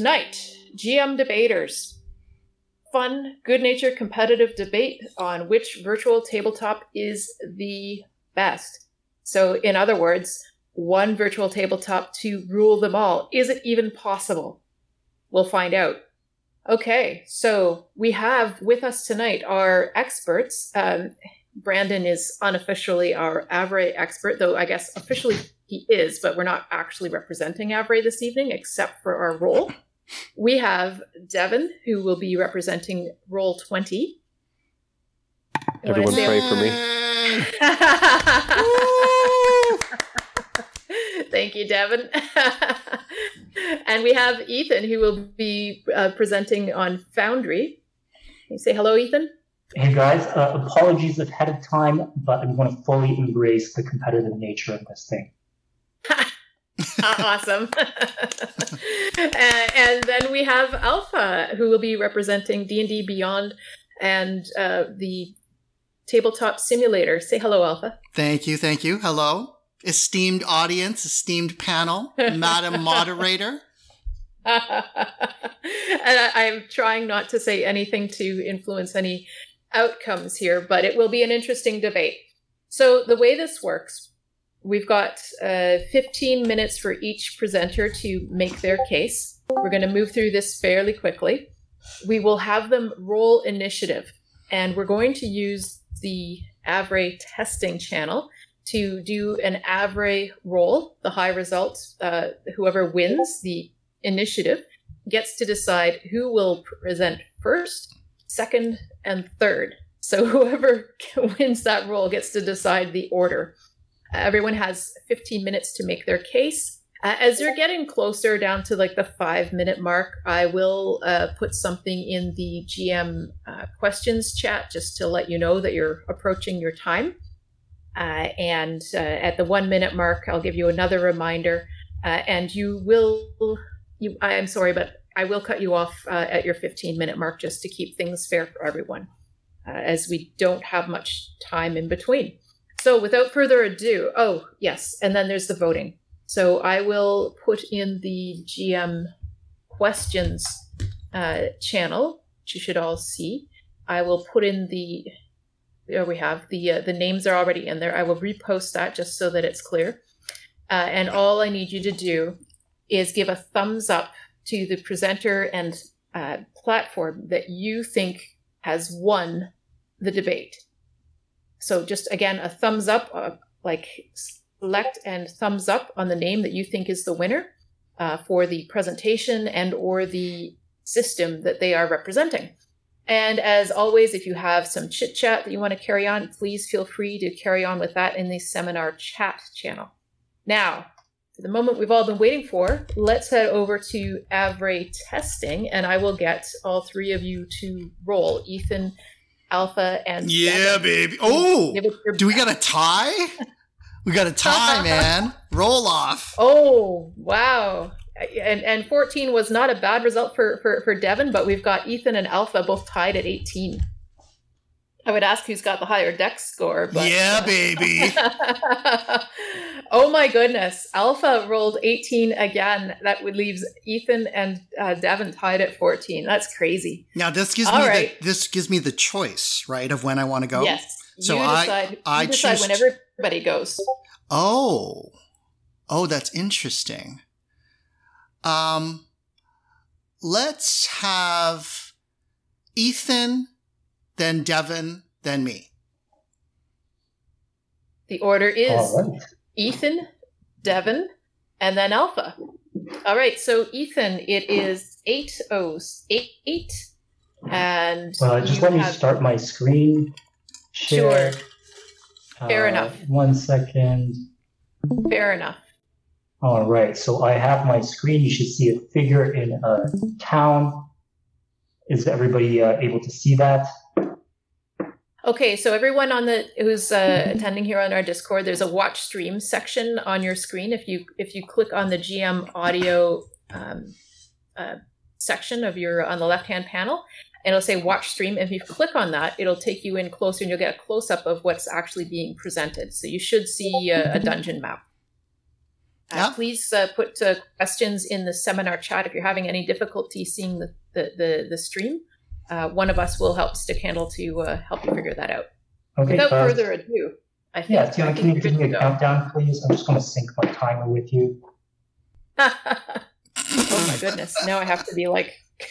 tonight, GM debaters. Fun, good natured, competitive debate on which virtual tabletop is the best. So, in other words, one virtual tabletop to rule them all. Is it even possible? We'll find out. Okay, so we have with us tonight our experts. Um, Brandon is unofficially our Avrae expert, though I guess officially he is, but we're not actually representing Avrae this evening, except for our role. We have Devin, who will be representing Roll 20. Everyone pray for me. Thank you, Devin. and we have Ethan, who will be uh, presenting on Foundry. Can you say hello, Ethan? Hey guys, uh, apologies ahead of time, but I want to fully embrace the competitive nature of this thing. awesome. and, and, then we have Alpha, who will be representing D and D Beyond and uh, the tabletop simulator. Say hello, Alpha. Thank you, thank you. Hello, esteemed audience, esteemed panel, Madam Moderator. and I, am trying not to say anything to influence any outcomes here, but it will be an interesting debate. So, the way this works, we've got uh, 15 minutes for each presenter to make their case. We're going to move through this fairly quickly. We will have them roll initiative, and we're going to use the Avrae testing channel to do an Avrae roll, the high result. Uh, whoever wins the initiative gets to decide who will present first second, and third. So whoever wins that role gets to decide the order. Everyone has 15 minutes to make their case. Uh, as you're getting closer down to like the five minute mark, I will uh, put something in the GM uh, questions chat just to let you know that you're approaching your time. Uh, and uh, at the one minute mark, I'll give you another reminder. Uh, and you will, you, I'm sorry, but I will cut you off at your 15 minute mark just to keep things fair for everyone, as we don't have much time in between. So, without further ado, oh, yes, and then there's the voting. So, I will put in the GM questions uh, channel, which you should all see. I will put in the there we have the uh, the names are already in there. I will repost that just so that it's clear. Uh, and all I need you to do is give a thumbs up to the presenter and uh, platform that you think has won the debate. So just again, a thumbs up, uh, like select and thumbs up on the name that you think is the winner uh, for the presentation and or the system that they are representing. And as always, if you have some chit chat that you want to carry on, please feel free to carry on with that in the seminar chat channel. Now, for the moment we've all been waiting for, let's head over to Avrae testing, and I will get all three of you to roll. Ethan, Alpha, and yeah, Devin. baby. Oh, do we got a tie? we got a tie, man. Roll off. Oh, wow. And and 14 was not a bad result for, for, for Devin, but we've got Ethan and Alpha both tied at 18. I would ask who's got the higher dex score, but yeah, baby. oh my goodness, Alpha rolled 18 again. That would leaves Ethan and uh, Devin tied at 14. That's crazy. Now this gives All me right. the, this gives me the choice, right, of when I want to go. Yes. So you decide, I I decide choose when everybody goes. Oh, oh, that's interesting. Um, let's have Ethan then Devin, then me. The order is right. Ethan, Devin, and then Alpha. All right, so Ethan, it is eight O's, eight, eight, and uh, just let me start my screen. Share. Sure. Fair uh, enough. One second. Fair enough. All right, so I have my screen. You should see a figure in a town. Is everybody uh, able to see that? Okay, so everyone on the who's uh, attending here on our Discord, there's a watch stream section on your screen. If you if you click on the GM audio um, uh, section of your on the left hand panel, and it'll say watch stream. If you click on that, it'll take you in closer, and you'll get a close up of what's actually being presented. So you should see a, a dungeon map. Uh, Yeah. Please uh, put uh, questions in the seminar chat if you're having any difficulty seeing the, the, the, the stream. Uh, one of us will help stick handle to uh, help you figure that out. Okay. Without uh, further ado, I think. yeah, Tiana, can you give me a go. countdown, please? I'm just going to sync my timer with you. oh my goodness! Now I have to be like.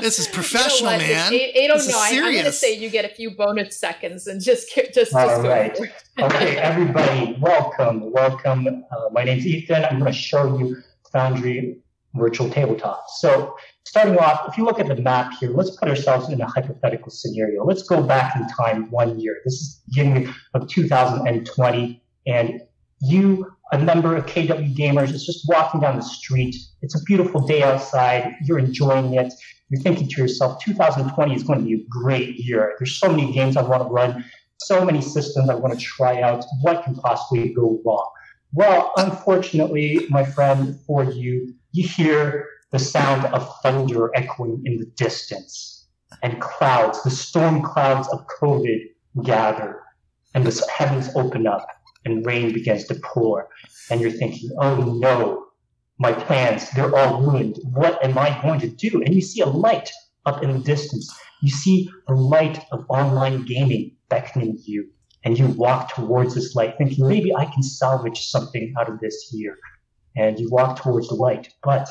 This is professional, you know what? man. It's eight oh This is nine. I'm going to say you get a few bonus seconds and just just just All go right. Okay, everybody, welcome, welcome. Uh, my name's Ethan. I'm going to show you Foundry Virtual Tabletop. So, starting off, if you look at the map here, let's put ourselves in a hypothetical scenario. Let's go back in time one year. This is beginning of 2020, and you, a member of KW Gamers, is just walking down the street. It's a beautiful day outside. You're enjoying it. You're thinking to yourself, 2020 is going to be a great year. There's so many games I want to run so many systems I want to try out. What can possibly go wrong? Well, unfortunately, my friend, for you, you hear the sound of thunder echoing in the distance, and clouds, the storm clouds of COVID gather, and the heavens open up, and rain begins to pour. And you're thinking, oh no, my plans, they're all ruined. What am I going to do? And you see a light up in the distance. You see the light of online gaming beckoning you, and you walk towards this light, thinking maybe I can salvage something out of this here. And you walk towards the light, but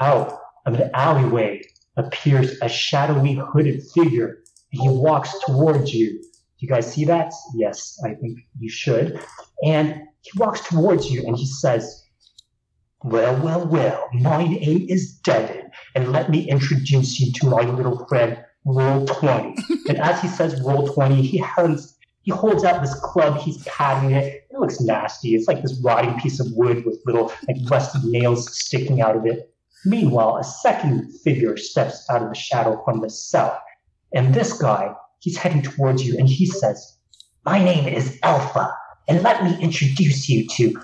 out of the alleyway appears a shadowy hooded figure, and he walks towards you. Do you guys see that? Yes, I think you should. And he walks towards you and he says, Well, well, well, my name is Devin, and let me introduce you to my little friend, Roll 20. and as he says Roll 20, he holds, he holds out this club, he's patting it. It looks nasty. It's like this rotting piece of wood with little like rusted nails sticking out of it. Meanwhile, a second figure steps out of the shadow from the south. And this guy, he's heading towards you and he says, My name is Alpha, and let me introduce you to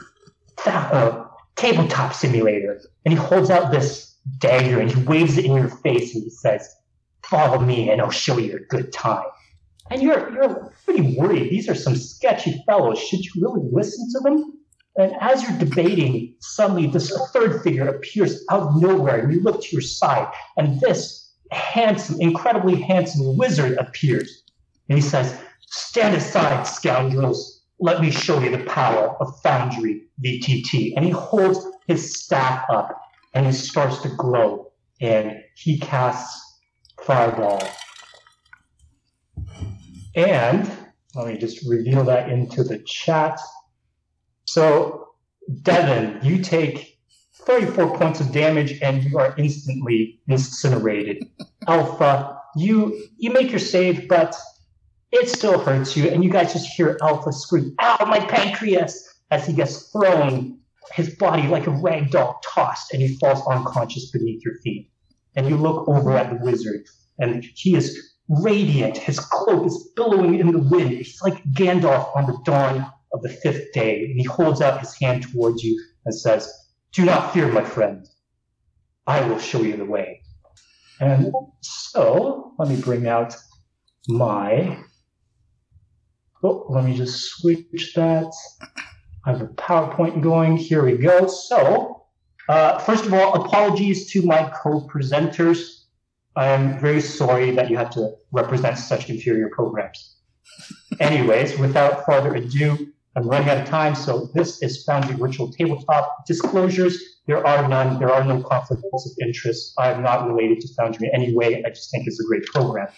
uh, Tabletop Simulator. And he holds out this dagger and he waves it in your face and he says, Follow me and I'll show you a good time. And you're, you're pretty worried. These are some sketchy fellows. Should you really listen to them? And as you're debating, suddenly this third figure appears out of nowhere, and you look to your side, and this handsome, incredibly handsome wizard appears. And he says, Stand aside, scoundrels. Let me show you the power of Foundry VTT. And he holds his staff up, and it starts to glow, and he casts Fireball. And let me just reveal that into the chat. So, Devin, you take 34 points of damage and you are instantly incinerated. Alpha, you you make your save, but it still hurts you, and you guys just hear Alpha scream, "Ow, my pancreas!" as he gets thrown, his body like a rag doll tossed, and he falls unconscious beneath your feet. And you look over at the wizard, and he is radiant. His cloak is billowing in the wind. He's like Gandalf on the dawn of the fifth day. And he holds out his hand towards you and says, Do not fear, my friend. I will show you the way. And so, let me bring out my. Oh, let me just switch that. I have a PowerPoint going. Here we go. So, uh, first of all, apologies to my co presenters. I am very sorry that you have to represent such inferior programs. Anyways, without further ado, I'm running out of time, so this is Foundry Virtual Tabletop. Disclosures, there are none. There are no conflicts of interest. I am not related to Foundry in any way. I just think it's a great program.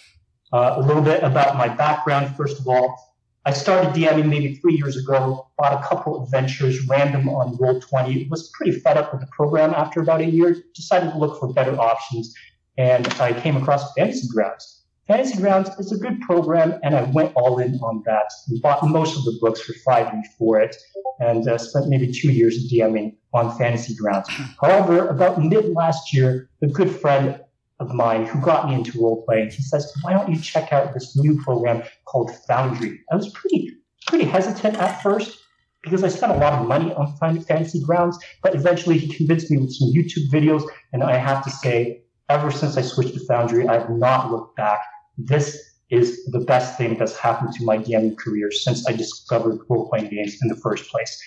Uh, a little bit about my background. First of all, I started DMing maybe three years ago, bought a couple of ventures, random on Roll20. Was pretty fed up with the program after about a year, decided to look for better options, and I came across Fantasy Grounds. Fantasy Grounds is a good program, and I went all in on that. and bought most of the books for 5e for it, and uh, spent maybe two years DMing on Fantasy Grounds. However, about mid last year, a good friend of mine who got me into role playing, he says, "Why don't you check out this new program called Foundry?" I was pretty pretty hesitant at first because I spent a lot of money on Fan- Fantasy Grounds, but eventually he convinced me with some YouTube videos, and I have to say, ever since I switched to Foundry, I have not looked back. This is the best thing that's happened to my DMing career since I discovered role playing games in the first place.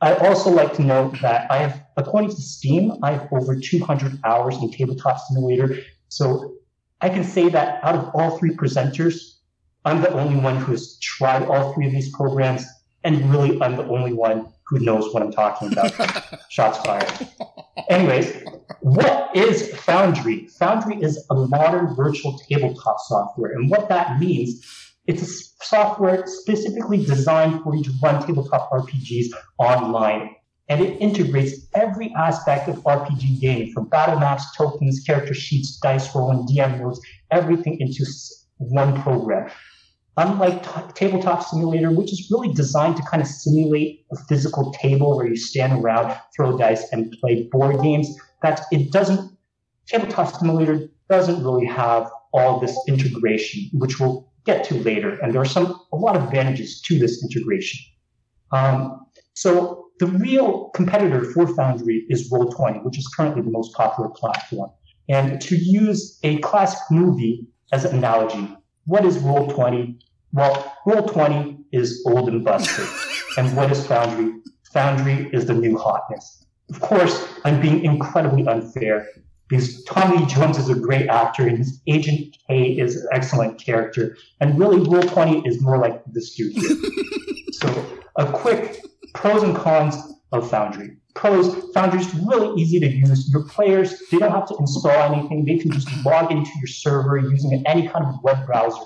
I also like to note that I have, according to Steam, I have over 200 hours in Tabletop Simulator. So I can say that out of all three presenters, I'm the only one who has tried all three of these programs, and really, I'm the only one who knows what I'm talking about. Shots fired. Anyways, what is Foundry? Foundry is a modern virtual tabletop software, and what that means, it's a software specifically designed for you to run tabletop RPGs online. And it integrates every aspect of RPG gaming, from battle maps, tokens, character sheets, dice rolling, DM notes, everything into one program. Unlike t- Tabletop Simulator, which is really designed to kind of simulate a physical table where you stand around, throw dice, and play board games, that it doesn't. Tabletop Simulator doesn't really have all this integration, which we'll get to later, and there are some a lot of advantages to this integration. Um, so the real competitor for Foundry is Roll20, which is currently the most popular platform. And to use a classic movie as an analogy, what is Roll20? Well, Roll20 is old and busted. and what is Foundry? Foundry is the new hotness. Of course, I'm being incredibly unfair because Tommy Jones is a great actor and his Agent K is an excellent character. And really, Roll20 is more like the studio. so, a quick pros and cons of Foundry. Pros, Foundry is really easy to use. Your players, they don't have to install anything. They can just log into your server using any kind of web browser.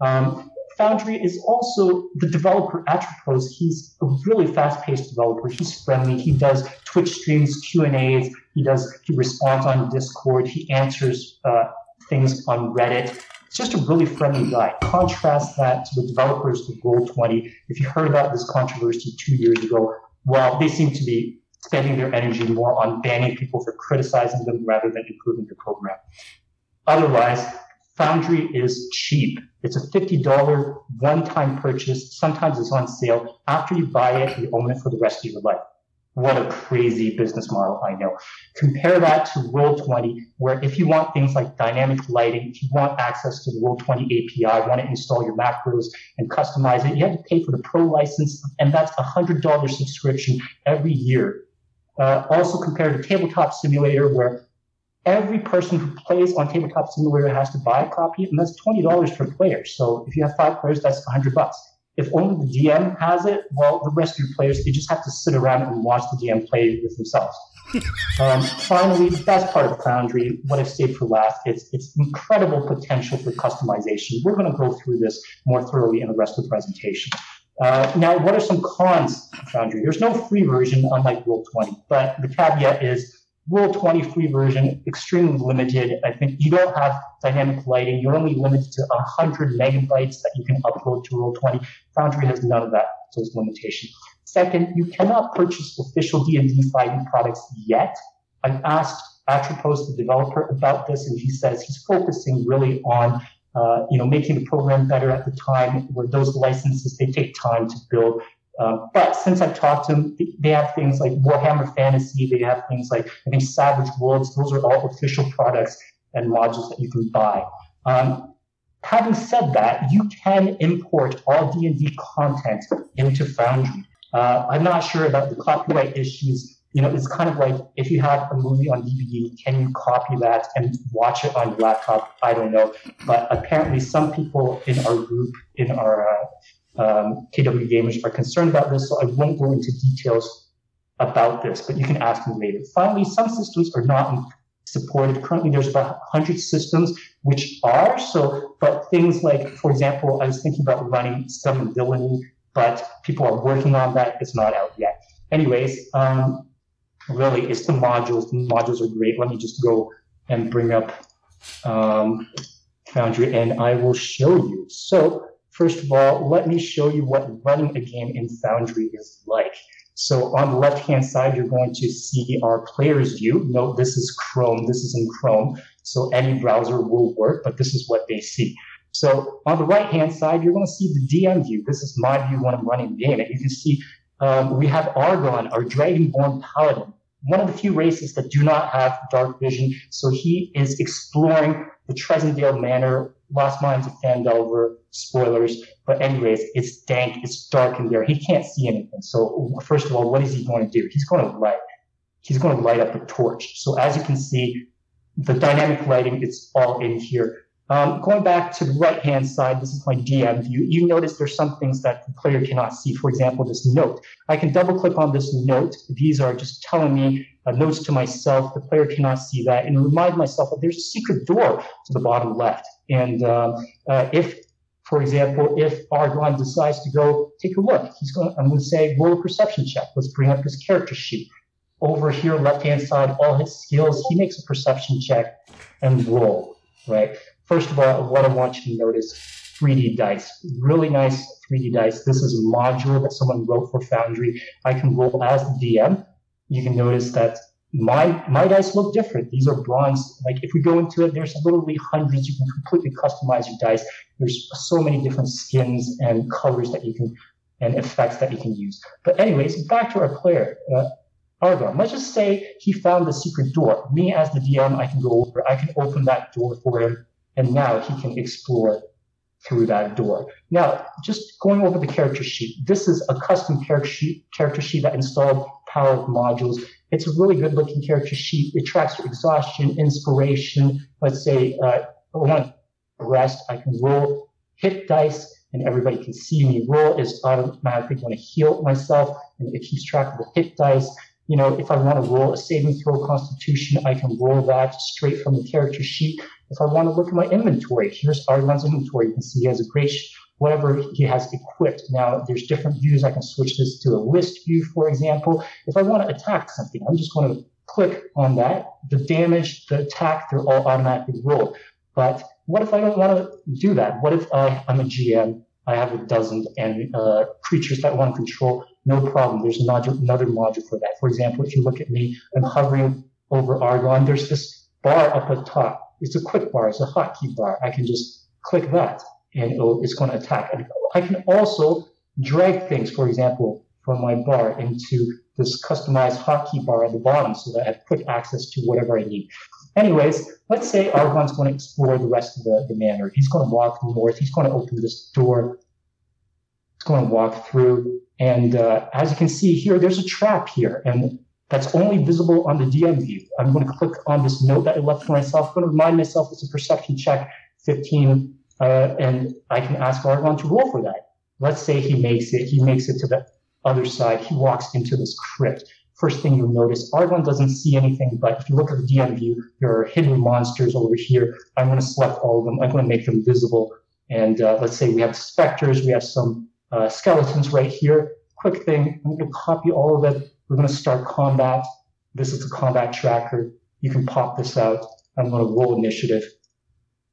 Um, Foundry is also the developer Atropos. He's a really fast-paced developer. He's friendly. He does Twitch streams, Q and A's. He does. He responds on Discord. He answers uh, things on Reddit. It's just a really friendly guy. Contrast that to the developers of Roll20. If you heard about this controversy two years ago, well, they seem to be spending their energy more on banning people for criticizing them rather than improving the program. Otherwise, Foundry is cheap. It's a $50 one time purchase. Sometimes it's on sale. After you buy it, you own it for the rest of your life. What a crazy business model, I know. Compare that to Roll20, where if you want things like dynamic lighting, if you want access to the Roll20 API, want to install your macros and customize it, you have to pay for the pro license, and that's a $100 subscription every year. Uh, also compared to Tabletop Simulator, where every person who plays on Tabletop Simulator has to buy a copy, and that's twenty dollars per player. So if you have five players, that's hundred bucks. If only the DM has it, well, the rest of your players they just have to sit around and watch the DM play with themselves. um, finally, the best part of Foundry, what I've saved for last, it's it's incredible potential for customization. We're going to go through this more thoroughly in the rest of the presentation. Uh, now, what are some cons of Foundry? There's no free version, unlike Roll20, but the caveat is Roll20 free version, extremely limited. I think you don't have dynamic lighting. You're only limited to 100 megabytes that you can upload to Roll20. Foundry has none of that, those limitations. Second, you cannot purchase official D&D 5e products yet. I've asked Atropos, the developer, about this, and he says he's focusing really on uh, you know, making the program better at the time where those licenses, they take time to build. Uh, but since I've talked to them, they have things like Warhammer Fantasy. They have things like I think Savage Worlds. Those are all official products and modules that you can buy. Um, having said that, you can import all D&D content into Foundry. Uh, I'm not sure about the copyright issues. You know, it's kind of like if you have a movie on DVD, can you copy that and watch it on your laptop? I don't know. But apparently, some people in our group, in our uh, um, KW gamers are concerned about this, so I won't go into details about this, but you can ask me later. Finally, some systems are not supported. Currently, there's about 100 systems which are, so, but things like, for example, I was thinking about running some villainy, but people are working on that. It's not out yet. Anyways, um, really, it's the modules. The modules are great. Let me just go and bring up um, Foundry, and I will show you. So First of all, let me show you what running a game in Foundry is like. So on the left-hand side, you're going to see our player's view. Note this is Chrome, this is in Chrome, so any browser will work, but this is what they see. So on the right-hand side, you're going to see the DM view. This is my view when I'm running the game. And you can see um, we have Argon, our Dragonborn Paladin, one of the few races that do not have dark vision. So he is exploring the Tresendar Manor Lost Mines of Phandelver, spoilers. But anyways, it's dank, it's dark in there. He can't see anything. So first of all, what is he going to do? He's going to light. He's going to light up a torch. So as you can see, the dynamic lighting is all in here. Um, going back to the right hand side, this is my DM view. You notice there's some things that the player cannot see. For example, this note. I can double click on this note. These are just telling me uh, notes to myself. The player cannot see that and remind myself that there's a secret door to the bottom left. And um, uh, if, for example, if Argon decides to go take a look, he's going. I'm going to say roll a perception check. Let's bring up his character sheet. Over here, left hand side, all his skills. He makes a perception check and roll. Right. First of all, what I want you to notice 3D dice. Really nice 3D dice. This is a module that someone wrote for Foundry. I can roll as the DM. You can notice that my my dice look different. These are bronze. Like if we go into it, there's literally hundreds. You can completely customize your dice. There's so many different skins and colors that you can and effects that you can use. But anyways, back to our player. Uh, Argon. Let's just say he found the secret door. Me as the DM, I can go over. I can open that door for him and now he can explore through that door. Now, just going over the character sheet, this is a custom character sheet, character sheet that installed Power modules. It's a really good looking character sheet. It tracks your exhaustion, inspiration. Let's say uh, I want to rest, I can roll hit dice and everybody can see me roll is automatically going to heal myself and it keeps track of the hit dice. You know, if I want to roll a saving throw constitution, I can roll that straight from the character sheet if I want to look at my inventory, here's Argon's inventory. You can see he has a great, whatever he has equipped. Now, there's different views. I can switch this to a list view, for example. If I want to attack something, I'm just going to click on that. The damage, the attack, they're all automatically rolled. But what if I don't want to do that? What if I, I'm a GM, I have a dozen and uh, creatures that want to control? No problem. There's another, another module for that. For example, if you look at me, I'm hovering over Argon. There's this bar up at top it's a quick bar, it's a hotkey bar. I can just click that and it's going to attack. I can also drag things, for example, from my bar into this customized hotkey bar at the bottom so that I have quick access to whatever I need. Anyways, let's say Argon's going to explore the rest of the, the manor. He's going to walk north. He's going to open this door. He's going to walk through. And uh, as you can see here, there's a trap here. And that's only visible on the DM view. I'm going to click on this note that I left for myself. I'm going to remind myself it's a perception check 15, uh, and I can ask Argon to roll for that. Let's say he makes it. He makes it to the other side. He walks into this crypt. First thing you'll notice, Argon doesn't see anything, but if you look at the DM view, there are hidden monsters over here. I'm going to select all of them. I'm going to make them visible. And uh, let's say we have specters, we have some uh, skeletons right here. Quick thing, I'm going to copy all of it we're going to start combat. This is the combat tracker. You can pop this out. I'm going to roll initiative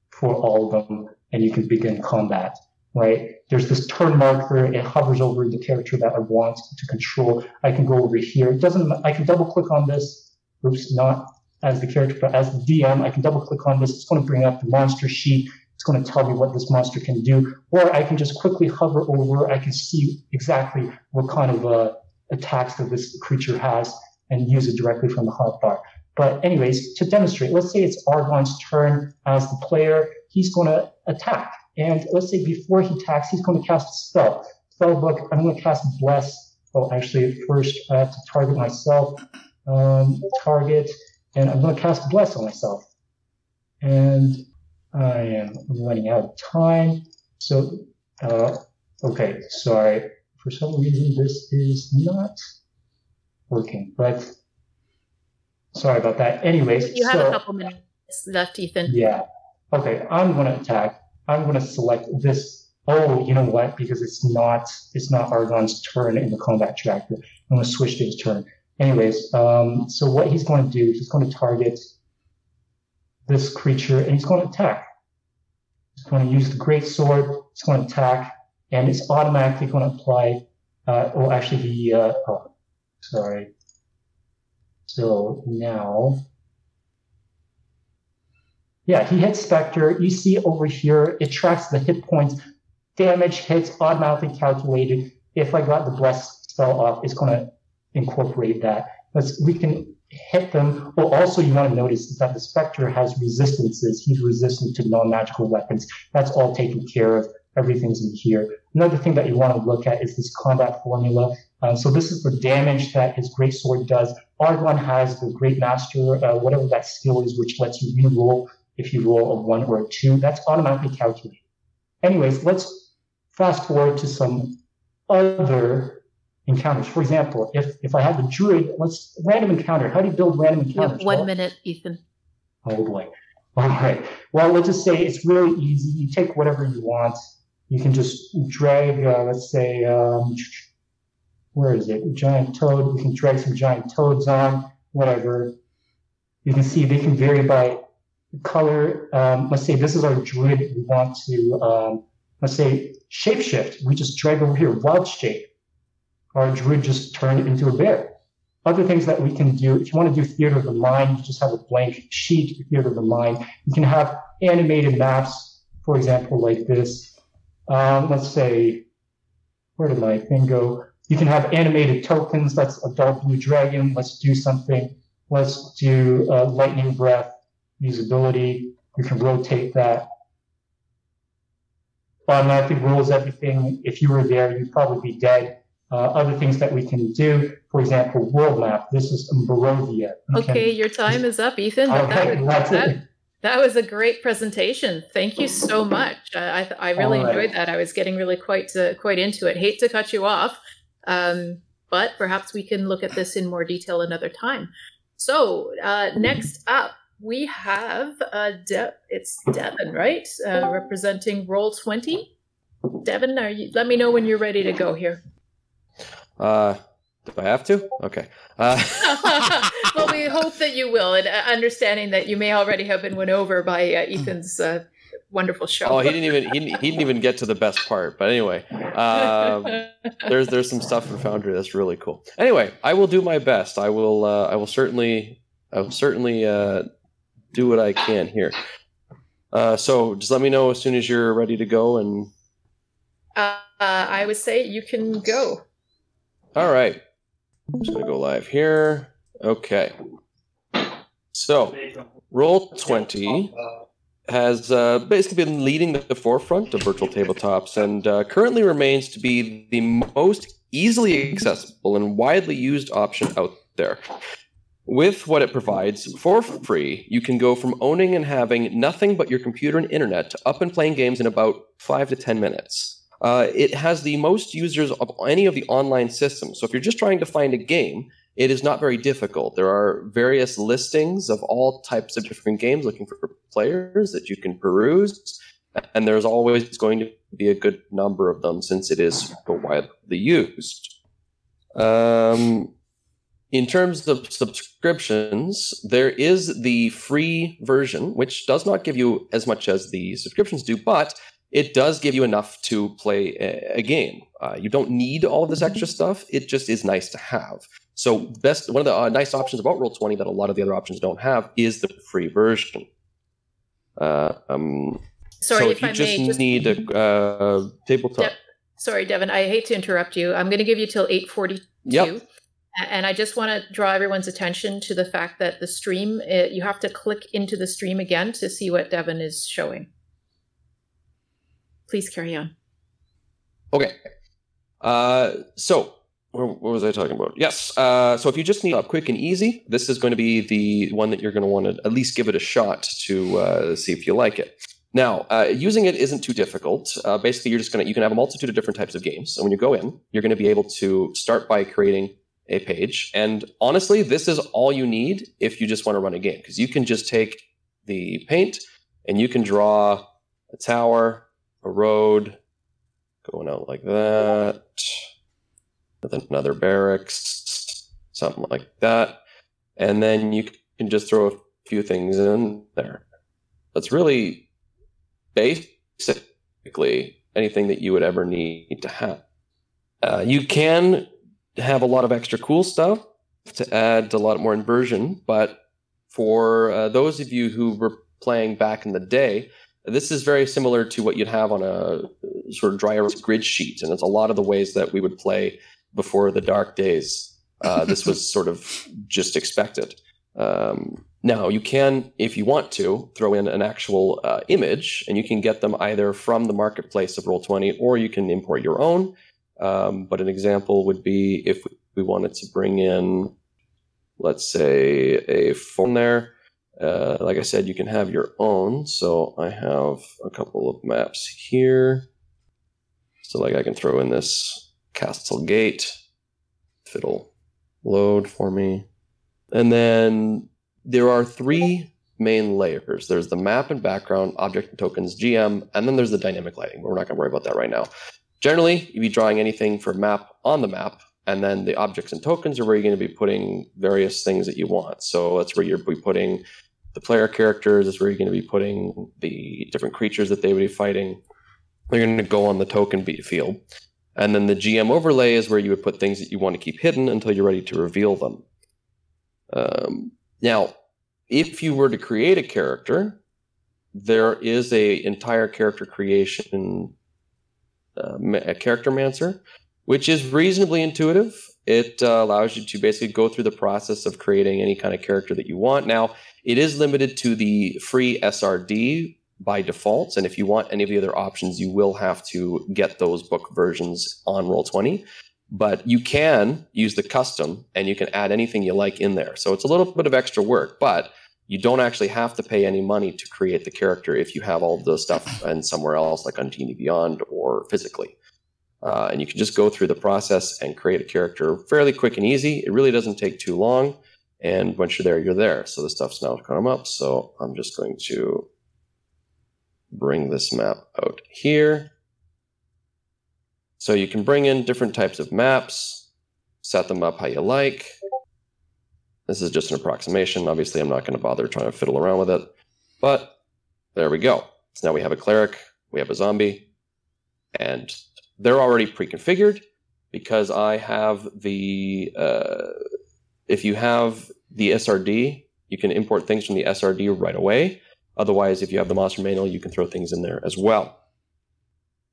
for all of them, and you can begin combat. Right? There's this turn marker. It hovers over the character that I want to control. I can go over here. It doesn't. I can double click on this. Oops, not as the character, but as the DM. I can double click on this. It's going to bring up the monster sheet. It's going to tell me what this monster can do, or I can just quickly hover over. I can see exactly what kind of uh, attacks that this creature has and use it directly from the hotbar. But anyways, to demonstrate, let's say it's Argon's turn as the player. He's going to attack. And let's say before he attacks, he's going to cast a spell. Spell book, I'm going to cast Bless. Well, actually, first I have to target myself. Um, target, and I'm going to cast Bless on myself. And I am running out of time. So, uh, okay, sorry for some reason this is not working, but sorry about that. Anyways, you have so, a couple minutes left, Ethan. Yeah. Okay, I'm going to attack. I'm going to select this. Oh, you know what? Because it's not it's not Argon's turn in the combat tracker. I'm going to switch to his turn. Anyways, um, so what he's going to do, he's going to target this creature and he's going to attack. He's going to use the great sword. He's going to attack and it's automatically going to apply, uh, or actually the, uh, oh, sorry. So now, yeah, he hits Spectre. You see over here, it tracks the hit points. Damage hits automatically calculated. If I got the Bless spell off, it's going to incorporate that. let's, we can hit them. Well, also you want to notice that the Spectre has resistances. He's resistant to non-magical weapons. That's all taken care of. Everything's in here. Another thing that you want to look at is this combat formula. Um, so this is the damage that his great sword does. Argon has the great master, uh, whatever that skill is, which lets you re-roll if you roll a one or a two. That's automatically calculated. Anyways, let's fast forward to some other encounters. For example, if if I have a druid, let's random encounter. How do you build random encounters? one well, minute, Ethan. Oh boy. All right. Well, let's just say it's really easy. You take whatever you want. You can just drag, uh, let's say, um, where is it? Giant toad. We can drag some giant toads on, whatever. You can see they can vary by color. Um, let's say this is our druid. We want to, um, let's say, shapeshift. We just drag over here, wild shape. Our druid just turned into a bear. Other things that we can do, if you want to do theater of the mind, you just have a blank sheet, theater of the mind. You can have animated maps, for example, like this. Um, let's say, where did my thing go? You can have animated tokens. That's a dark blue dragon. Let's do something. Let's do uh, lightning breath usability. You can rotate that. Automatically rules everything. If you were there, you'd probably be dead. Uh, other things that we can do, for example, world map. This is Barovia. okay, your time is up, Ethan. Okay, that, was, that, that, was a great presentation. Thank you so much. I, I, I really right. enjoyed that. I was getting really quite uh, quite into it. Hate to cut you off. Um, but perhaps we can look at this in more detail another time. So uh, next up, we have uh, De- it's Devin, right? Uh, representing Roll Twenty. Devin, are you? Let me know when you're ready to go here. Uh, do I have to? Okay. Uh. well, we hope that you will, and uh, understanding that you may already have been won over by uh, Ethan's uh, wonderful show. Oh, he didn't even he, he didn't even get to the best part. But anyway, um, there's there's some stuff for Foundry that's really cool. Anyway, I will do my best. I will uh, I will certainly I will certainly uh, do what I can here. Uh, so just let me know as soon as you're ready to go. And uh, I would say you can go. All right, I'm just gonna go live here. Okay. So, roll twenty has uh, basically been leading the forefront of virtual tabletops and uh, currently remains to be the most easily accessible and widely used option out there. With what it provides for free, you can go from owning and having nothing but your computer and internet to up and playing games in about five to 10 minutes. Uh, it has the most users of any of the online systems. So if you're just trying to find a game, it is not very difficult. There are various listings of all types of different games looking for players that you can peruse. And there's always going to be a good number of them since it is so widely used. Um, in terms of subscriptions, there is the free version, which does not give you as much as the subscriptions do, but it does give you enough to play a, game. Uh, you don't need all of this extra stuff. It just is nice to have. So, best one of the uh, nice options about Roll Twenty that a lot of the other options don't have is the free version. Uh, um, Sorry, so if, you I just may, just need a uh, tabletop. De- sorry, Devin. I hate to interrupt you. I'm going to give you till eight forty-two. Yep. And I just want to draw everyone's attention to the fact that the stream, uh, you have to click into the stream again to see what Devin is showing. Please carry on. Okay. Uh, so what was I talking about? Yes. Uh, so if you just need up quick and easy, this is going to be the one that you're going to want to at least give it a shot to uh, see if you like it. Now, uh, using it isn't too difficult. Uh, basically, you're just going to you can have a multitude of different types of games. and when you go in, you're going to be able to start by creating a page. And honestly, this is all you need if you just want to run a game because you can just take the paint and you can draw a tower, a road going out like that another barracks, something like that. And then you can just throw a few things in there. That's really basically anything that you would ever need to have. Uh, you can have a lot of extra cool stuff to add a lot more inversion, but for uh, those of you who were playing back in the day, this is very similar to what you'd have on a sort of dry erase grid sheet, and it's a lot of the ways that we would play before the dark days Uh, this was sort of just expected. Um, now you can, if you want to, throw in an actual uh, image, and you can get them either from the marketplace of Roll20 or you can import your own. Um, but an example would be if we wanted to bring in, let's say, a form there. Uh, like I said, you can have your own. So I have a couple of maps here. So like I can throw in this Castle Gate. If it'll load for me. And then there are three main layers. There's the map and background, object and tokens, GM, and then there's the dynamic lighting. But we're not going to worry about that right now. Generally, you'd be drawing anything for map on the map, and then the objects and tokens are where you're going to be putting various things that you want. So that's where you're be putting the player characters. That's where you're going to be putting the different creatures that they would be fighting. They're going to go on the token field. And then the GM overlay is where you would put things that you want to keep hidden until you're ready to reveal them. Um, now, if you were to create a character, there is a entire character creation uh, a character mancer, which is reasonably intuitive. It uh, allows you to basically go through the process of creating any kind of character that you want. Now, it is limited to the free SRD by default, and if you want any of the other options, you will have to get those book versions on Roll20 but you can use the custom and you can add anything you like in there. So it's a little bit of extra work, but you don't actually have to pay any money to create the character if you have all the stuff and somewhere else like on D&D Beyond or physically. Uh, and you can just go through the process and create a character fairly quick and easy. It really doesn't take too long. And once you're there, you're there. So the stuff's now come up. So I'm just going to bring this map out here. So you can bring in different types of maps, set them up how you like. This is just an approximation. Obviously, I'm not going to bother trying to fiddle around with it. But there we go. So now we have a cleric, we have a zombie, and they're already pre-configured because I have the. Uh, if you have the SRD, you can import things from the SRD right away. Otherwise, if you have the monster manual, you can throw things in there as well.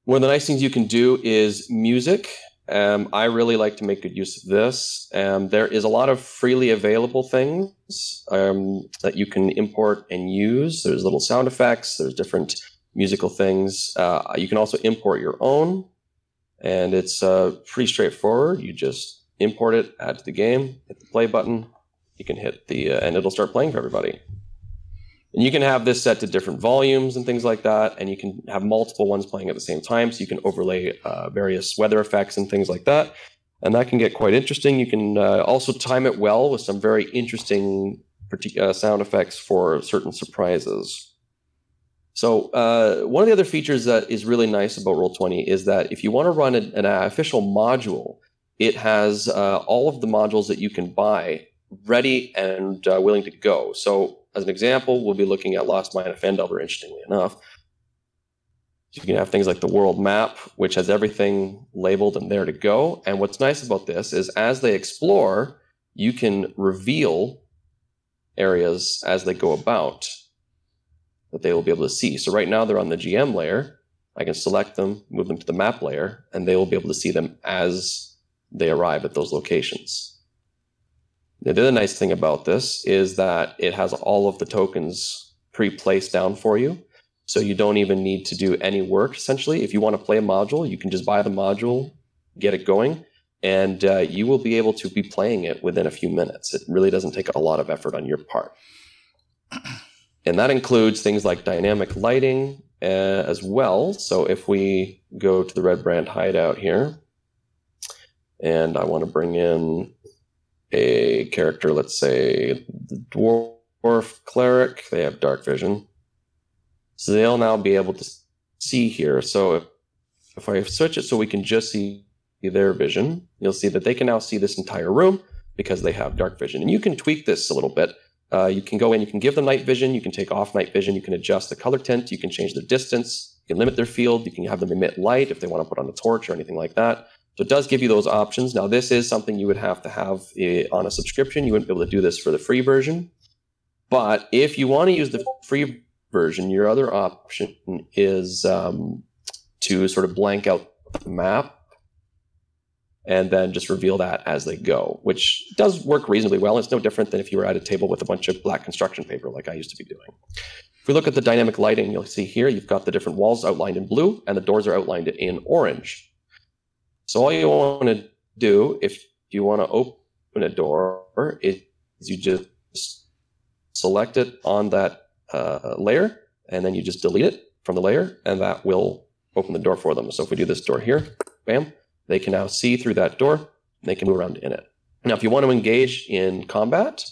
One of the nice things you can do is music. Um, I really like to make good use of this. Um, there is a lot of freely available things um, that you can import and use. There's little sound effects. There's different musical things. Uh, you can also import your own, and it's uh, pretty straightforward. You just import it, add to the game, hit the play button. You can hit the, uh, and it'll start playing for everybody. And you can have this set to different volumes and things like that, and you can have multiple ones playing at the same time. So you can overlay uh, various weather effects and things like that, and that can get quite interesting. You can uh, also time it well with some very interesting uh, sound effects for certain surprises. So uh, one of the other features that is really nice about Roll20 is that if you want to run an, official module, it has uh, all of the modules that you can buy ready and uh, willing to go. So as an example, we'll be looking at Lost Mine of Phandelver, interestingly enough. You can have things like the world map, which has everything labeled and there to go. And what's nice about this is as they explore, you can reveal areas as they go about that they will be able to see. So right now they're on the GM layer. I can select them, move them to the map layer, and they will be able to see them as they arrive at those locations. The other nice thing about this is that it has all of the tokens pre-placed down for you. So you don't even need to do any work essentially. If you want to play a module, you can just buy the module, get it going, and uh, you will be able to be playing it within a few minutes. It really doesn't take a lot of effort on your part. And that includes things like dynamic lighting uh, as well. So if we go to the Red Brand hideout here, and I want to bring in a character, let's say the dwarf cleric, they have dark vision. So they'll now be able to see here. So if, if I switch it so we can just see their vision, you'll see that they can now see this entire room because they have dark vision. And you can tweak this a little bit. Uh, you can go in, you can give them night vision, you can take off night vision, you can adjust the color tint, you can change their distance, you can limit their field, you can have them emit light if they want to put on a torch or anything like that. So it does give you those options. Now, this is something you would have to have a, on a subscription. You wouldn't be able to do this for the free version. But if you want to use the free version, your other option is um, to sort of blank out the map and then just reveal that as they go, which does work reasonably well. It's no different than if you were at a table with a bunch of black construction paper like I used to be doing. If we look at the dynamic lighting, you'll see here you've got the different walls outlined in blue and the doors are outlined in orange. So all you want to do if you want to open a door is you just select it on that uh, layer and then you just delete it from the layer and that will open the door for them. So if we do this door here, bam, they can now see through that door they can move around in it. Now, if you want to engage in combat,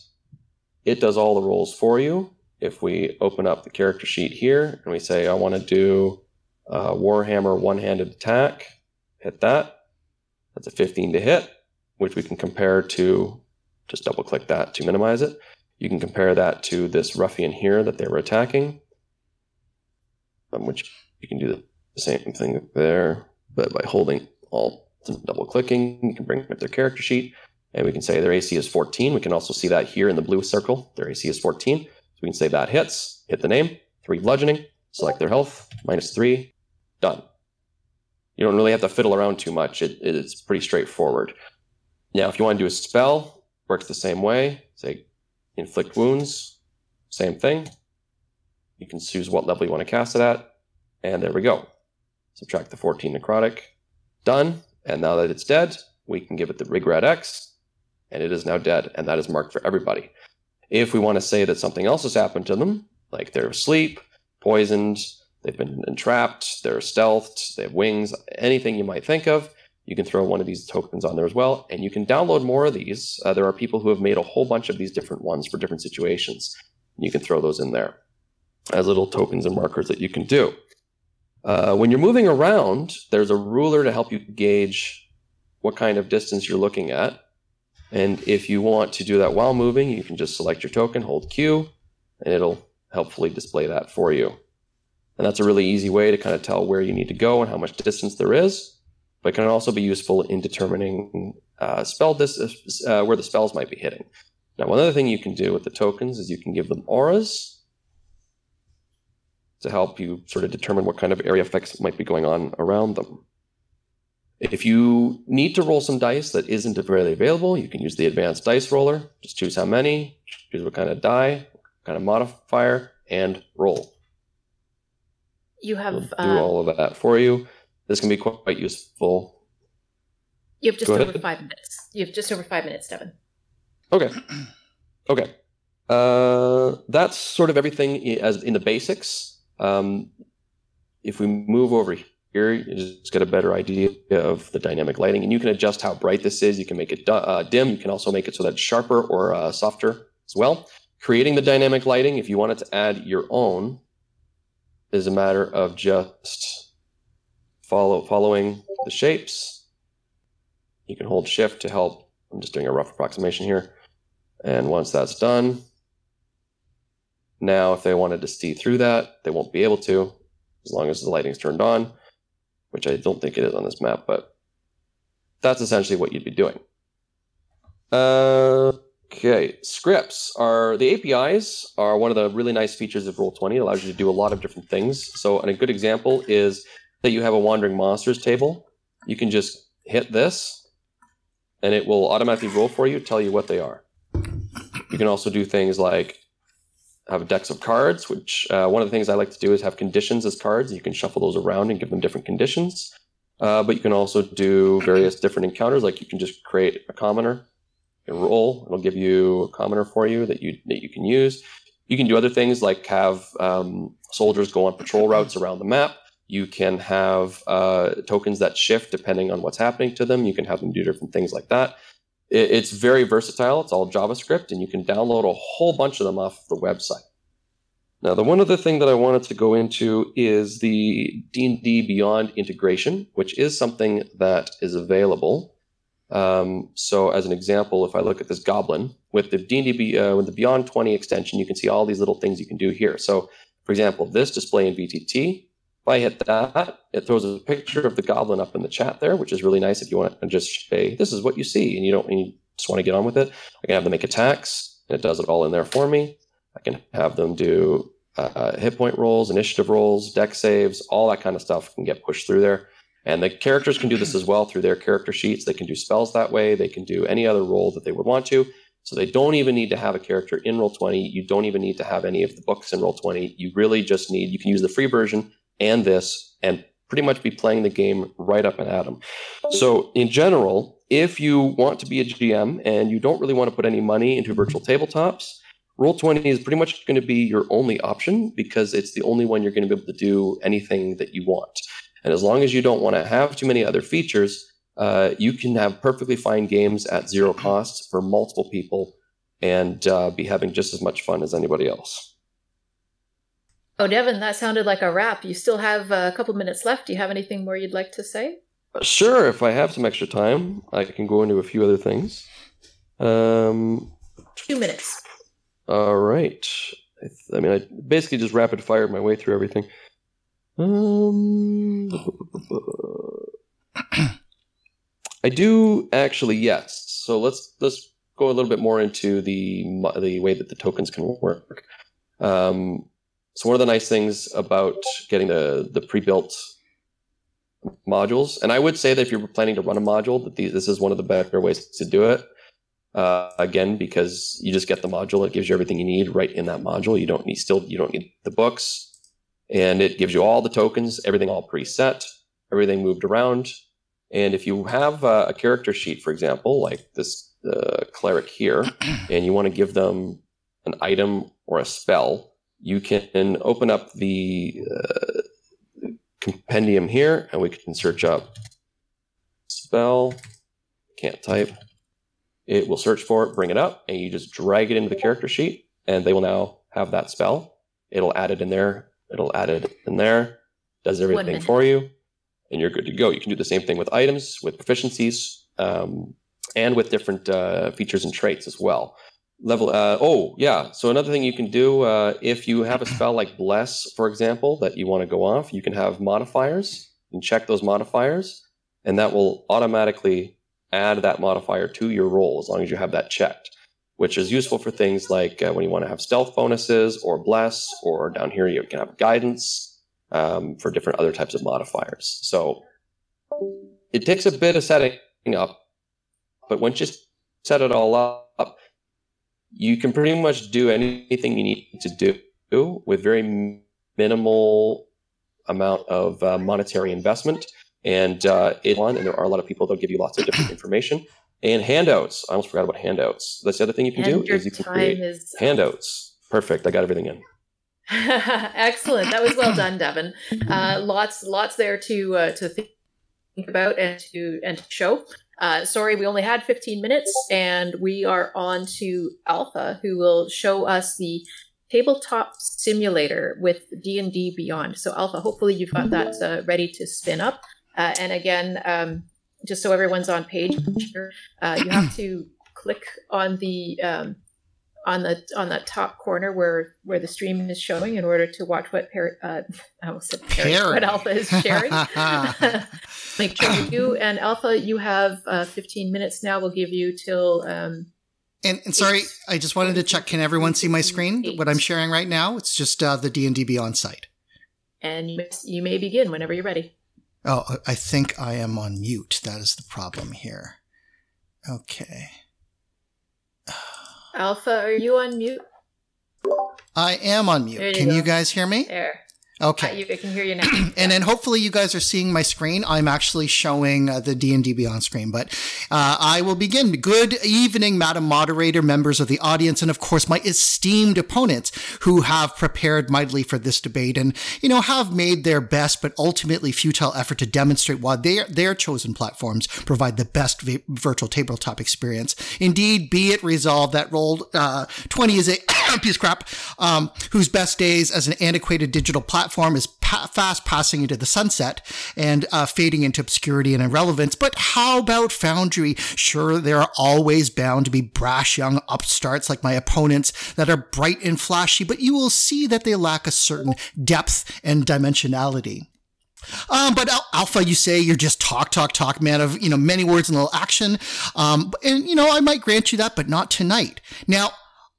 it does all the rolls for you. If we open up the character sheet here and we say, I want to do a Warhammer one handed attack, hit that. That's a 15 to hit, which we can compare to, just double click that to minimize it. You can compare that to this ruffian here that they were attacking, um, which you can do the same thing there, but by holding Alt and double clicking, you can bring up their character sheet, and we can say their AC is 14. We can also see that here in the blue circle. Their AC is 14. So we can say that hits, hit the name, three bludgeoning, select their health, minus three, done. You don't really have to fiddle around too much. It, it's pretty straightforward. Now, if you want to do a spell, works the same way. Say inflict wounds, same thing. You can choose what level you want to cast it at, and there we go. Subtract the 14 necrotic, done. And now that it's dead, we can give it the Rigrad X, and it is now dead, and that is marked for everybody. If we want to say that something else has happened to them, like they're asleep, poisoned, they've been entrapped, they're stealthed, they have wings, anything you might think of, you can throw one of these tokens on there as well. And you can download more of these. Uh, there are people who have made a whole bunch of these different ones for different situations. You can throw those in there as little tokens and markers that you can do. Uh, when you're moving around, there's a ruler to help you gauge what kind of distance you're looking at. And if you want to do that while moving, you can just select your token, hold Q, and it'll helpfully display that for you. And that's a really easy way to kind of tell where you need to go and how much distance there is, but can also be useful in determining uh, spell dis- uh, where the spells might be hitting. Now, one other thing you can do with the tokens is you can give them auras to help you sort of determine what kind of area effects might be going on around them. If you need to roll some dice that isn't readily available, you can use the advanced dice roller. Just choose how many, choose what kind of die, kind of modifier, and roll. You have We'll do uh, all of that for you. This can be quite, quite useful. you have just go over ahead. five minutes. You have just over five minutes, Devin. Okay. Okay. Uh, that's sort of everything as in the basics. Um, if we move over here, you just get a better idea of the dynamic lighting, and you can adjust how bright this is. You can make it uh, dim. You can also make it so that it's sharper or uh, softer as well. Creating the dynamic lighting, if you wanted to add your own, is a matter of just follow following the shapes. You can hold Shift to help. I'm just doing a rough approximation here. And once that's done, now if they wanted to see through that, they won't be able to, as long as the lighting's turned on, which I don't think it is on this map, but that's essentially what you'd be doing. Uh, okay, scripts are the APIs are one of the really nice features of Roll20. It allows you to do a lot of different things. So, and a good example is that you have a wandering monsters table. You can just hit this, and it will automatically roll for you, tell you what they are. You can also do things like have decks of cards, which uh, one of the things I like to do is have conditions as cards. You can shuffle those around and give them different conditions. Uh, but you can also do various different encounters, like you can just create a commoner, you can it'll give you a commoner for you that you that you can use. You can do other things like have um, soldiers go on patrol routes around the map. You can have uh, tokens that shift depending on what's happening to them. You can have them do different things like that it- it's very versatile. It's all JavaScript, and you can download a whole bunch of them off the website. Now, the one other thing that I wanted to go into is the D&D Beyond integration, which is something that is available. Um, so, as an example, if I look at this goblin with the D&D uh, with the Beyond20 extension, you can see all these little things you can do here. So, for example, this display in VTT. If I hit that, it throws a picture of the goblin up in the chat there, which is really nice if you want to just say, this is what you see, and you don't and you just want to get on with it. I can have them make attacks, and it does it all in there for me. I can have them do uh, hit point rolls, initiative rolls, deck saves, all that kind of stuff can get pushed through there. And the characters can do this as well through their character sheets. They can do spells that way. They can do any other role that they would want to. So they don't even need to have a character in Roll20. You don't even need to have any of the books in Roll20. You really just need, you can use the free version and this and pretty much be playing the game right up and at them. So in general, if you want to be a GM and you don't really want to put any money into virtual tabletops, Roll20 is pretty much going to be your only option because it's the only one you're going to be able to do anything that you want. And as long as you don't want to have too many other features, uh, you can have perfectly fine games at zero cost for multiple people and uh, be having just as much fun as anybody else. Oh, Devin, that sounded like a wrap. You still have a couple minutes left. Do you have anything more you'd like to say? Sure, if I have some extra time, I can go into a few other things. Um, Two minutes. All right. I, th- I mean, I basically just rapid fired my way through everything. Um, I do actually, yes. So let's let's go a little bit more into the the way that the tokens can work. Um, so one of the nice things about getting the the pre-built modules, and I would say that if you're planning to run a module, that this is one of the better ways to do it. Uh, again, because you just get the module, it gives you everything you need right in that module. You don't need still you don't need the books, and it gives you all the tokens, everything all preset, everything moved around. And if you have a, a character sheet, for example, like this uh, cleric here, and you want to give them an item or a spell, you can open up the uh, compendium here, and we can search up spell. Can't type it will search for it, bring it up, and you just drag it into the character sheet, and they will now have that spell. It'll add it in there. It'll add it in there. Does everything for you, and you're good to go. You can do the same thing with items, with proficiencies, um, and with different uh, features and traits as well. Level. Uh, oh, yeah. So another thing you can do uh, if you have a spell like Bless, for example, that you want to go off, you can have modifiers and check those modifiers, and that will automatically add that modifier to your roll as long as you have that checked, which is useful for things like uh, when you want to have stealth bonuses or bless, or down here you can have guidance um, for different other types of modifiers. So it takes a bit of setting up, but once you set it all up, you can pretty much do anything you need to do with very minimal amount of uh, monetary investment and uh, and there are a lot of people that'll give you lots of different information and handouts. I almost forgot about handouts. That's the other thing you can and do is you can create is... handouts. Perfect. I got everything in. Excellent. That was well done, Devin. Uh, lots, lots there to uh, to think about and to and to show. Uh, sorry, we only had 15 minutes, and we are on to Alpha, who will show us the tabletop simulator with D and D Beyond. So, Alpha, hopefully you've got that uh, ready to spin up. Uh, and again, um, just so everyone's on page, uh, you have to click on the um, on the on that top corner where where the stream is showing in order to watch what Perry, uh, I almost said Perry, what Alpha is sharing. Make sure you do. And Alpha, you have uh, 15 minutes now. We'll give you till. Um, and, and sorry, I just wanted to check. Can everyone see my screen? Eight. What I'm sharing right now? It's just uh, the D and D Beyond site. And you may, you may begin whenever you're ready. Oh, I think I am on mute. That is the problem here. Okay. Alpha, are you on mute? I am on mute. You Can go. you guys hear me? There. Okay. You, I can hear you now. and then hopefully you guys are seeing my screen. I'm actually showing uh, the D&D Beyond screen, but uh, I will begin. Good evening, Madam Moderator, members of the audience, and of course my esteemed opponents who have prepared mightily for this debate and, you know, have made their best but ultimately futile effort to demonstrate why their, their chosen platforms provide the best v- virtual tabletop experience. Indeed, be it resolved that Roll uh, 20 is a piece of crap, um, whose best days as an antiquated digital platform is pa- fast passing into the sunset and uh, fading into obscurity and irrelevance. But how about Foundry? Sure, there are always bound to be brash young upstarts like my opponents that are bright and flashy, but you will see that they lack a certain depth and dimensionality. Um, but Alpha, you say you're just talk, talk, talk, man of, you know, many words and little action. Um, and, you know, I might grant you that, but not tonight. Now,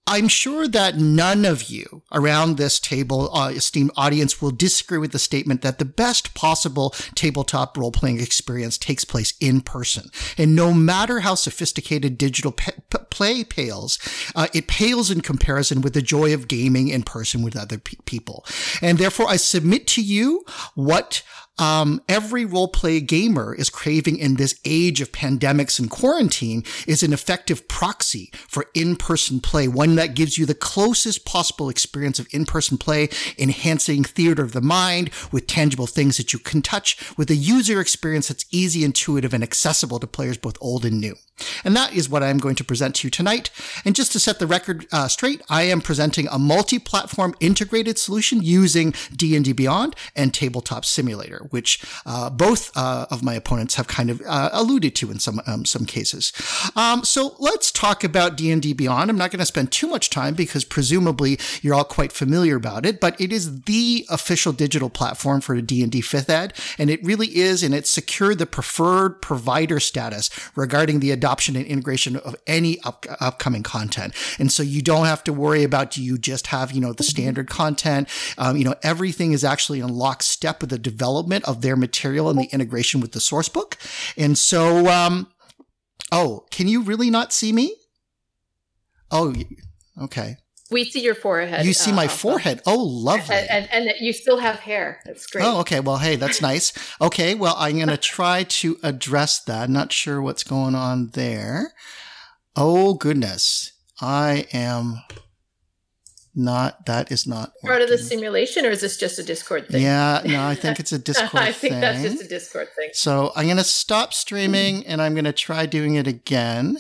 I'm sure that none of you around this table, uh, esteemed audience, will disagree with the statement that the best possible tabletop role playing experience takes place in person. And no matter how sophisticated digital pe- p- play pales, uh, it pales in comparison with the joy of gaming in person with other pe- people. And therefore, I submit to you what um, every role play gamer is craving in this age of pandemics and quarantine is an effective proxy for in-person play, one that gives you the closest possible experience of in-person play, enhancing theater of the mind with tangible things that you can touch with a user experience that's easy, intuitive, and accessible to players both old and new. And that is what I'm going to present to you tonight. And just to set the record uh, straight, I am presenting a multi-platform integrated solution using D&D Beyond and Tabletop Simulator, which uh, both uh, of my opponents have kind of uh, alluded to in some um, some cases. Um, so let's talk about D&D Beyond. I'm not going to spend too much time because presumably you're all quite familiar about it, but it is the official digital platform for D&D 5th Ed, and it really is, and it's secured the preferred provider status regarding the adoption and integration of any up- upcoming content. And so you don't have to worry about do you just have, you know, the standard content. Um, you know, everything is actually in lockstep with the development of their material and the integration with the source book. And so, um, oh, can you really not see me? Oh, okay. We see your forehead. You see uh, my Alpha. forehead. Oh, lovely. And, and, and you still have hair. That's great. Oh, okay. Well, hey, that's nice. Okay. Well, I'm going to try to address that. Not sure what's going on there. Oh, goodness. I am not, that is not Part of the simulation, or is this just a Discord thing? Yeah, no, I think it's a Discord I think thing. that's just a Discord thing. So I'm going to stop streaming and I'm going to try doing it again.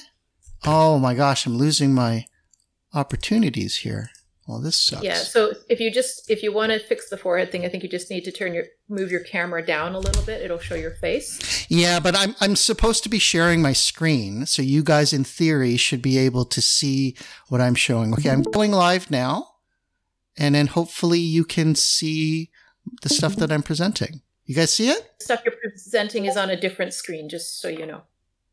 Oh my gosh, I'm losing my opportunities here. Well, this sucks. Yeah. So if you just if you want to fix the forehead thing, I think you just need to turn your move your camera down a little bit. It'll show your face. Yeah, but I'm I'm supposed to be sharing my screen, so you guys in theory should be able to see what I'm showing. Okay, I'm going live now, and then hopefully you can see the stuff that I'm presenting. You guys see it? Stuff you're presenting is on a different screen, just so you know.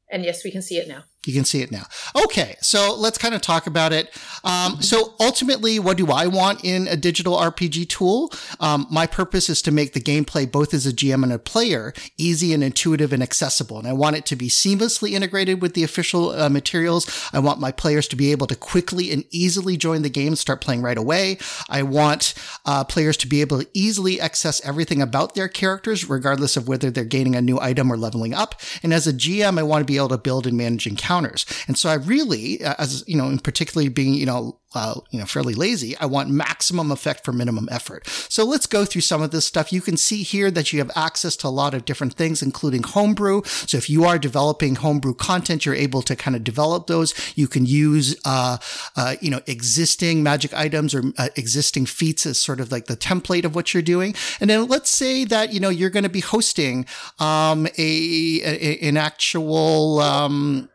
And yes, we can see it now. You can see it now. Okay, so let's kind of talk about it. Um, so ultimately, what do I want in a digital RPG tool? Um, my purpose is to make the gameplay both as a GM and a player easy and intuitive and accessible. And I want it to be seamlessly integrated with the official uh, materials. I want my players to be able to quickly and easily join the game and start playing right away. I want uh, players to be able to easily access everything about their characters, regardless of whether they're gaining a new item or leveling up. And as a GM, I want to be able to build and manage encounters. And so I really, uh, as you know, in particularly being, you know, uh, you know, fairly lazy, I want maximum effect for minimum effort. So let's go through some of this stuff. You can see here that you have access to a lot of different things, including homebrew. So if you are developing homebrew content, you're able to kind of develop those. You can use, uh, uh, you know, existing magic items or uh, existing feats as sort of like the template of what you're doing. And then let's say that, you know, you're going to be hosting, um, a, a an actual, um,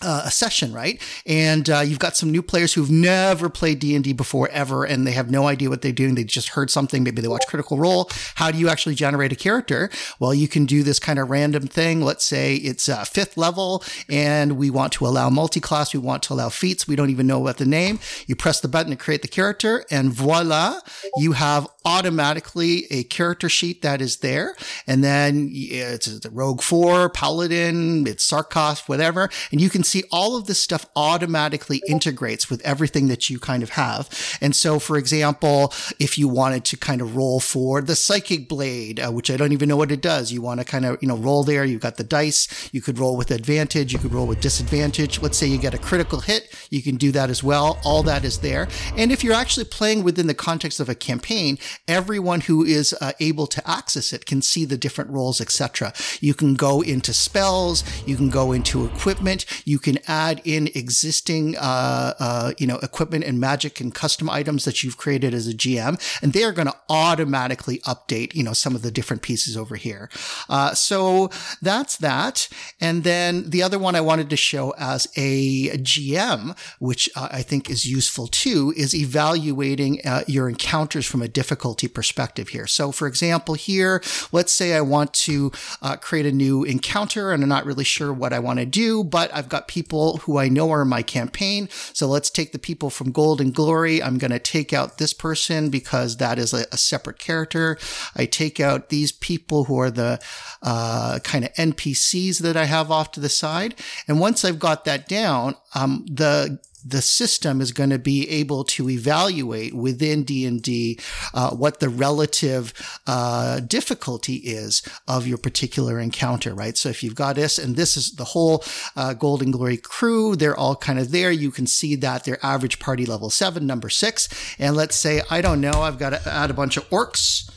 uh, a session, right? And uh, you've got some new players who've never played D and D before ever, and they have no idea what they're doing. They just heard something. Maybe they watch Critical Role. How do you actually generate a character? Well, you can do this kind of random thing. Let's say it's uh, fifth level, and we want to allow multi-class. We want to allow feats. We don't even know what the name. You press the button to create the character, and voila, you have automatically a character sheet that is there. And then it's the Rogue Four, Paladin, it's Sarkos, whatever, and you can see all of this stuff automatically integrates with everything that you kind of have. And so, for example, if you wanted to kind of roll for the Psychic Blade, uh, which I don't even know what it does, you want to kind of, you know, roll there. You've got the dice. You could roll with advantage. You could roll with disadvantage. Let's say you get a critical hit. You can do that as well. All that is there. And if you're actually playing within the context of a campaign, everyone who is uh, able to access it can see the different roles, etc. You can go into spells. You can go into equipment. You can add in existing, uh, uh, you know, equipment and magic and custom items that you've created as a GM, and they are going to automatically update, you know, some of the different pieces over here. Uh, so that's that. And then the other one I wanted to show as a GM, which uh, I think is useful too, is evaluating uh, your encounters from a difficulty difficulty perspective here. So, for example, here, let's say I want to uh, create a new encounter and I'm not really sure what I want to do, but I've got people who I know are in my campaign. So let's take the people from Gold and Glory. I'm going to take out this person because that is a, a separate character. I take out these people who are the uh, kind of NPCs that I have off to the side. And once I've got that down, um, the the system is going to be able to evaluate within D&D uh, what the relative uh, difficulty is of your particular encounter, right? So if you've got this, and this is the whole uh, Gold and Glory crew, they're all kind of there. You can see that their average party level seven, number six. And let's say, I don't know, I've got to add a bunch of orcs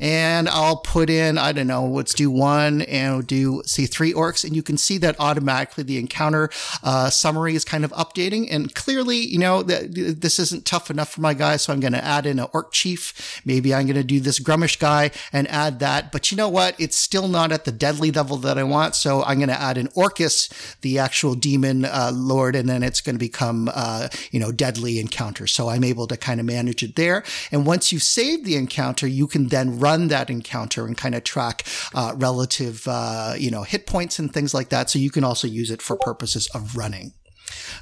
and I'll put in, I don't know, let's do one and we'll do, say, three orcs. And you can see that automatically the encounter uh, summary is kind of updating. And clearly, you know, that this isn't tough enough for my guy. So I'm going to add in an orc chief. Maybe I'm going to do this Gruumsh guy and add that. But you know what? It's still not at the deadly level that I want. So I'm going to add an Orcus, the actual demon uh, lord, and then it's going to become, uh, you know, deadly encounter. So I'm able to kind of manage it there. And once you save the encounter, you can then run run that encounter and kind of track uh, relative, uh, you know, hit points and things like that. So you can also use it for purposes of running.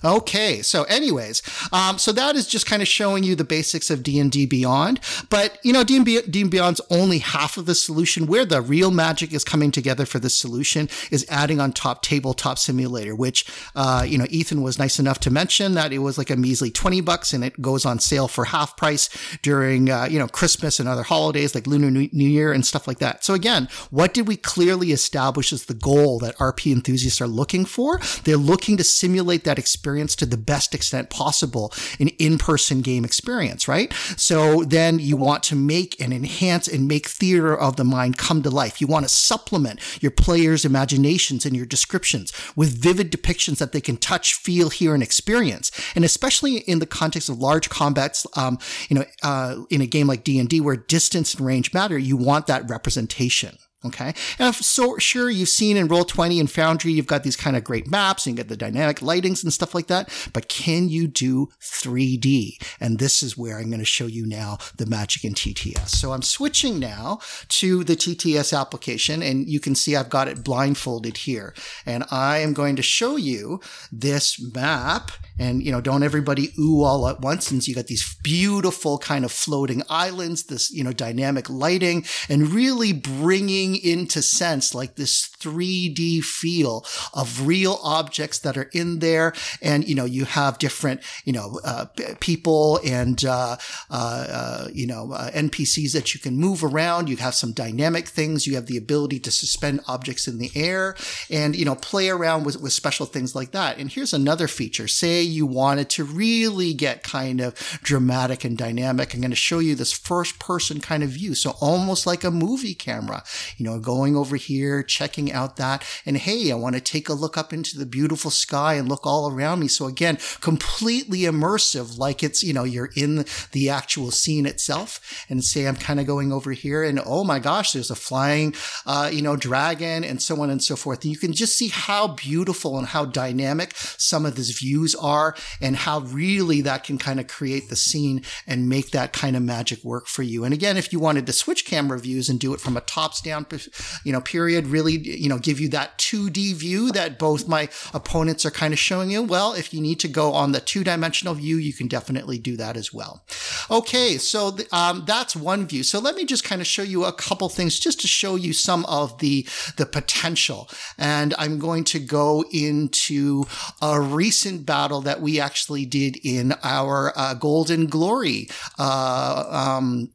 Okay, so anyways, um, so that is just kind of showing you the basics of D and D Beyond. But you know, D and D Beyond's only half of the solution. Where the real magic is coming together for this solution is adding on top Tabletop Simulator, which uh, you know Ethan was nice enough to mention that it was like a measly twenty bucks, and it goes on sale for half price during uh, you know Christmas and other holidays like Lunar New Year and stuff like that. So again, what did we clearly establish as the goal that RP enthusiasts are looking for? They're looking to simulate that experience experience to the best extent possible an in-person game experience, right? So then you want to make and enhance and make theater of the mind come to life. You want to supplement your players' imaginations and your descriptions with vivid depictions that they can touch, feel, hear, and experience. And especially in the context of large combats, um, you know, uh, in a game like D&D where distance and range matter, you want that representation. Okay. And I'm so sure you've seen in Roll20 and Foundry, you've got these kind of great maps and you get the dynamic lightings and stuff like that. But can you do 3D? And this is where I'm going to show you now the magic in TTS. So I'm switching now to the TTS application and you can see I've got it blindfolded here. And I am going to show you this map and, you know, don't everybody ooh all at once since you got these beautiful kind of floating islands, this, you know, dynamic lighting and really bringing into sense like this 3D feel of real objects that are in there. And, you know, you have different, you know, uh, people and, uh, uh, uh you know, uh, NPCs that you can move around. You have some dynamic things. You have the ability to suspend objects in the air and, you know, play around with, with special things like that. And here's another feature. Say you wanted to really get kind of dramatic and dynamic, I'm going to show you this first person kind of view. So almost like a movie camera, you know, going over here, checking out that. And hey, I want to take a look up into the beautiful sky and look all around me. So again, completely immersive, like it's, you know, you're in the actual scene itself and say, I'm kind of going over here and oh my gosh, there's a flying, uh, you know, dragon and so on and so forth. And you can just see how beautiful and how dynamic some of these views are are and how really that can kind of create the scene and make that kind of magic work for you. And again, if you wanted to switch camera views and do it from a tops down, you know, period, really, you know, give you that 2D view that both my opponents are kind of showing you. Well, if you need to go on the two dimensional view, you can definitely do that as well. Okay. So the, um, that's one view. So let me just kind of show you a couple things just to show you some of the, the potential. And I'm going to go into a recent battle that we actually did in our uh, Gold and Glory uh, um,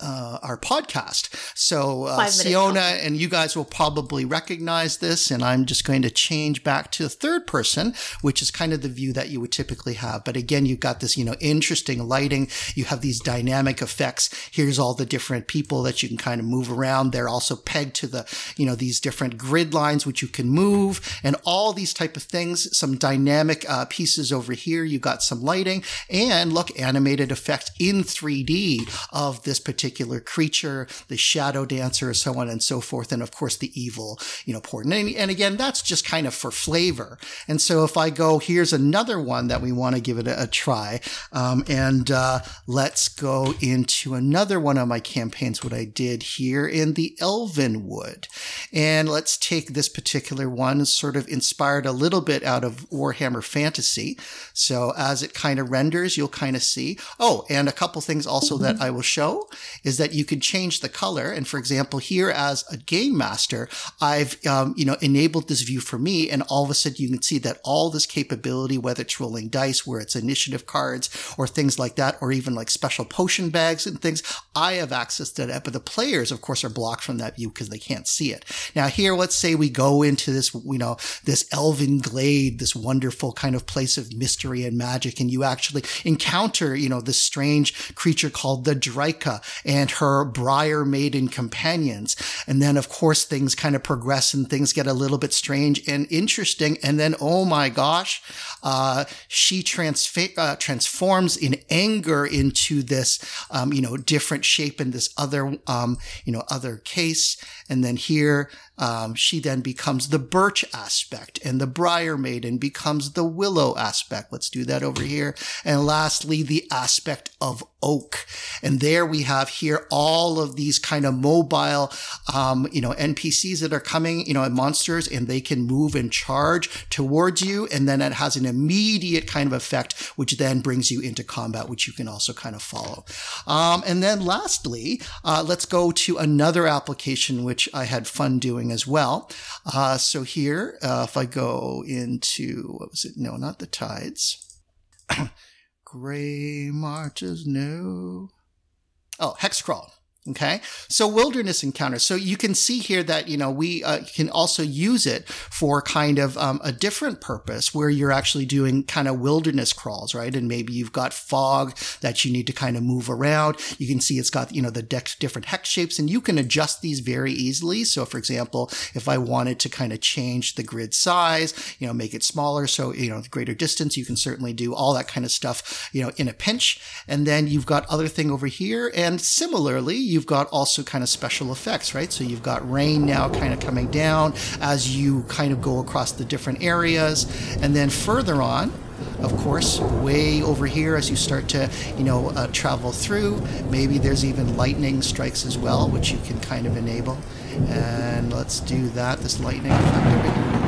uh, our podcast. So uh, Siona and you guys will probably recognize this, and I'm just going to change back to third person, which is kind of the view that you would typically have. But again, you've got this, you know, interesting lighting. You have these dynamic effects. Here's all the different people that you can kind of move around. They're also pegged to the, you know, these different grid lines which you can move, and all these type of things. Some dynamic uh, pieces over here. You got some lighting, and look, animated effect in 3D of this particular particular creature, the shadow dancer, so on and so forth, and of course the evil, you know, portent. And, and again, that's just kind of for flavor. And so if I go, here's another one that we want to give it a, a try, um, and uh, let's go into another one of my campaigns. What I did here in the Elven Wood, and let's take this particular one, sort of inspired a little bit out of Warhammer Fantasy. So as it kind of renders, you'll kind of see. Oh, and a couple things also that I will show is that you can change the color. And for example, here as a game master, I've, um, you know, enabled this view for me. And all of a sudden you can see that all this capability, whether it's rolling dice, where it's initiative cards or things like that, or even like special potion bags and things, I have access to that. But the players, of course, are blocked from that view because they can't see it. Now here, let's say we go into this, you know, this elven glade, this wonderful kind of place of mystery and magic. And you actually encounter, you know, this strange creature called the Drycha and her briar maiden companions. And then, of course, things kind of progress and things get a little bit strange and interesting. And then, oh my gosh, uh, she transfa- uh, transforms in anger into this, um, you know, different shape in this other, um, you know, other case. And then here, um, she then becomes the birch aspect and the briar maiden becomes the willow aspect. Let's do that over here. And lastly, the aspect of oak. And there we have here all of these kind of mobile, um, you know, NPCs that are coming, you know, monsters and they can move and charge towards you. And then it has an immediate kind of effect, which then brings you into combat, which you can also kind of follow. Um, and then lastly, uh, let's go to another application, which I had fun doing as well. Uh, so here, uh, if I go into, what was it? No, not the tides. Gray marches, no. Oh, Hexcrawl. Okay. So wilderness encounters. So you can see here that, you know, we uh, can also use it for kind of um, a different purpose where you're actually doing kind of wilderness crawls, right? And maybe you've got fog that you need to kind of move around. You can see it's got, you know, the different hex shapes and you can adjust these very easily. So for example, if I wanted to kind of change the grid size, you know, make it smaller. So, you know, greater distance, you can certainly do all that kind of stuff, you know, in a pinch. And then you've got other thing over here. And similarly, you've got also kind of special effects, right? So you've got rain now kind of coming down as you kind of go across the different areas. And then further on, of course, way over here as you start to, you know, uh, travel through, maybe there's even lightning strikes as well, which you can kind of enable. And let's do that, this lightning effect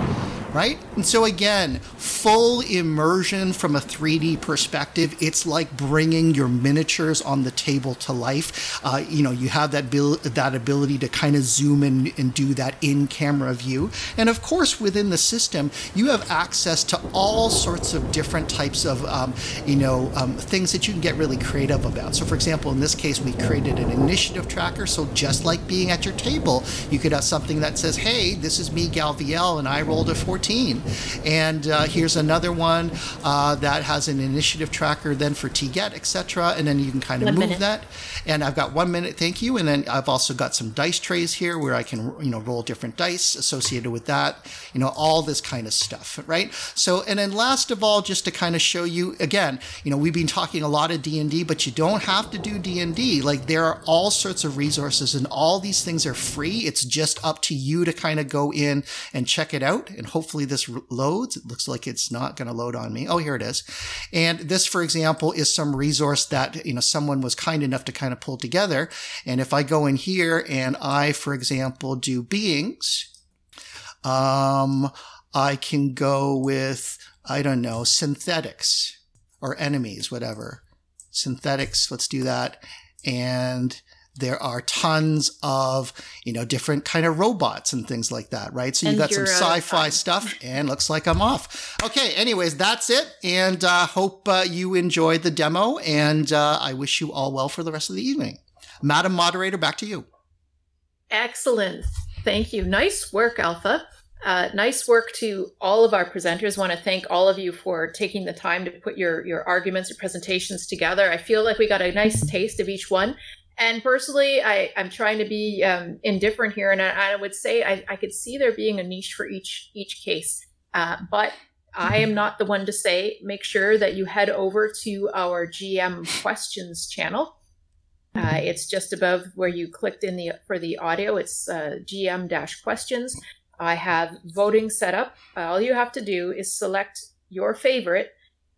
right? And so again, full immersion from a 3D perspective. It's like bringing your miniatures on the table to life. Uh, you know, you have that bil- that ability to kind of zoom in and do that in-camera view. And of course, within the system, you have access to all sorts of different types of, um, you know, um, things that you can get really creative about. So, for example, in this case, we created an initiative tracker. So just like being at your table, you could have something that says, "Hey, this is me, Galviel, and I rolled a 14." 14. And uh, here's another one uh, that has an initiative tracker then for TGET, etc. And then you can kind of one move minute. that. And I've got one minute, thank you. And then I've also got some dice trays here where I can, you know, roll different dice associated with that, you know, all this kind of stuff, right? So, and then last of all, just to kind of show you again, you know, we've been talking a lot of D&D, but you don't have to do D&D. Like there are all sorts of resources and all these things are free. It's just up to you to kind of go in and check it out and hopefully this loads. It looks like it's not going to load on me. Oh, here it is. And this, for example, is some resource that, you know, someone was kind enough to kind of pull together. And if I go in here and I, for example, do beings, um, I can go with, I don't know, synthetics or enemies, whatever. Synthetics, let's do that. And there are tons of you know different kind of robots and things like that right? So you got some sci-fi stuff and looks like i'm off. Okay anyways that's it and uh, hope uh, you enjoyed the demo and uh, i wish you all well for the rest of the evening. Madam moderator back to you. Excellent. Thank you. Nice work alpha. Uh, nice work to all of our presenters. Want to thank all of you for taking the time to put your your arguments or presentations together. I feel like we got a nice taste of each one. And personally, I, I'm trying to be um, indifferent here, and I, I would say I, I, could see there being a niche for each each case. Uh, but I am not the one to say. Make sure that you head over to our GM questions channel Uh, it's just above where you clicked in the for the audio. It's uh, GM dash questions. I have voting set up. All you have to do is select your favorite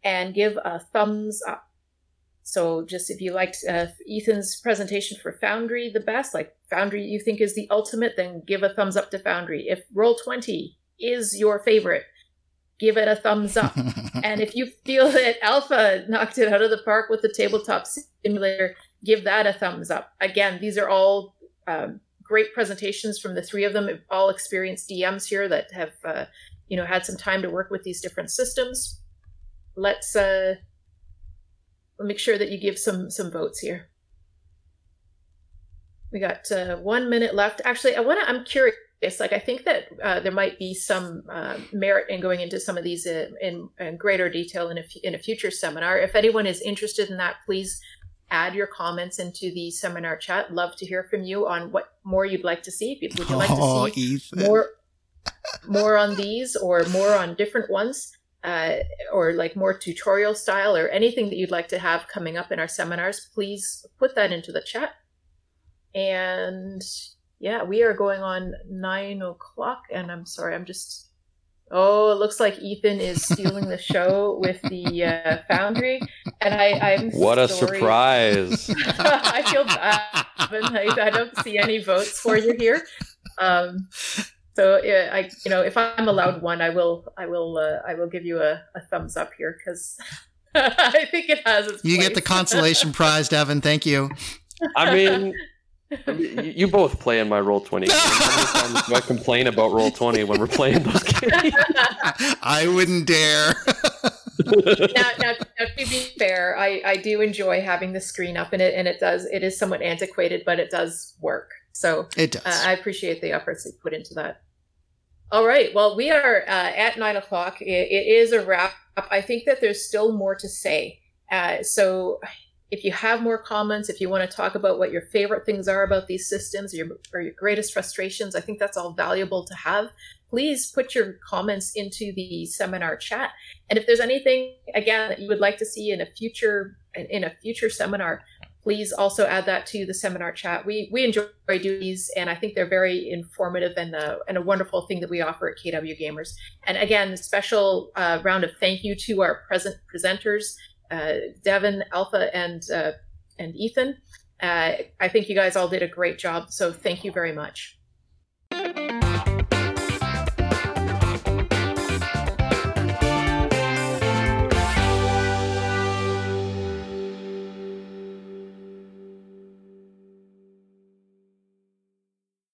and give a thumbs up. So just if you liked uh, Ethan's presentation for Foundry the best, like Foundry you think is the ultimate, then give a thumbs up to Foundry. If Roll20 is your favorite, give it a thumbs up. and if you feel that Alpha knocked it out of the park with the tabletop simulator, give that a thumbs up. Again, these are all um, great presentations from the three of them, all experienced DMs here that have, uh, you know, had some time to work with these different systems. Let's uh, make sure that you give some some votes here. We got uh, one minute left. Actually, I want to. I'm curious. Like, I think that uh, there might be some uh, merit in going into some of these in, in, in greater detail in a, in a future seminar. If anyone is interested in that, please add your comments into the seminar chat. Love to hear from you on what more you'd like to see. Would you like oh, to see Ethan. more more on these or more on different ones? Uh, or like more tutorial style or anything that you'd like to have coming up in our seminars, please put that into the chat. And yeah, we are going on nine o'clock, and I'm sorry, I'm just Oh, it looks like Ethan is stealing the show with the uh, Foundry, and I, I'm what a surprise! I feel bad. I, I, don't see any votes for you here. Um, so yeah, I, you know, if I'm allowed one, I will, I will, uh, I will give you a, a thumbs up here because I think it has. you place. get the consolation prize, Devin. Thank you. I mean, you both play in my roll twenty. How many times do I complain about roll twenty when we're playing those games? I wouldn't dare. now, now, now, to be fair, I, I do enjoy having the screen up in it, and it does. It is somewhat antiquated, but it does work. So it does. Uh, I appreciate the efforts they put into that. All right. Well, we are uh, at nine o'clock. It, it is a wrap. I think that there's still more to say. Uh, so if you have more comments, if you want to talk about what your favorite things are about these systems or your, or your greatest frustrations, I think that's all valuable to have. Please put your comments into the seminar chat. And if there's anything again that you would like to see in a future in a future seminar, please also add that to the seminar chat. We we enjoy doing these, and I think they're very informative and a, and a wonderful thing that we offer at KW Gamers. And again, special uh, round of thank you to our present presenters uh, Devin, Alpha, and uh, and Ethan. Uh, I think you guys all did a great job. So thank you very much.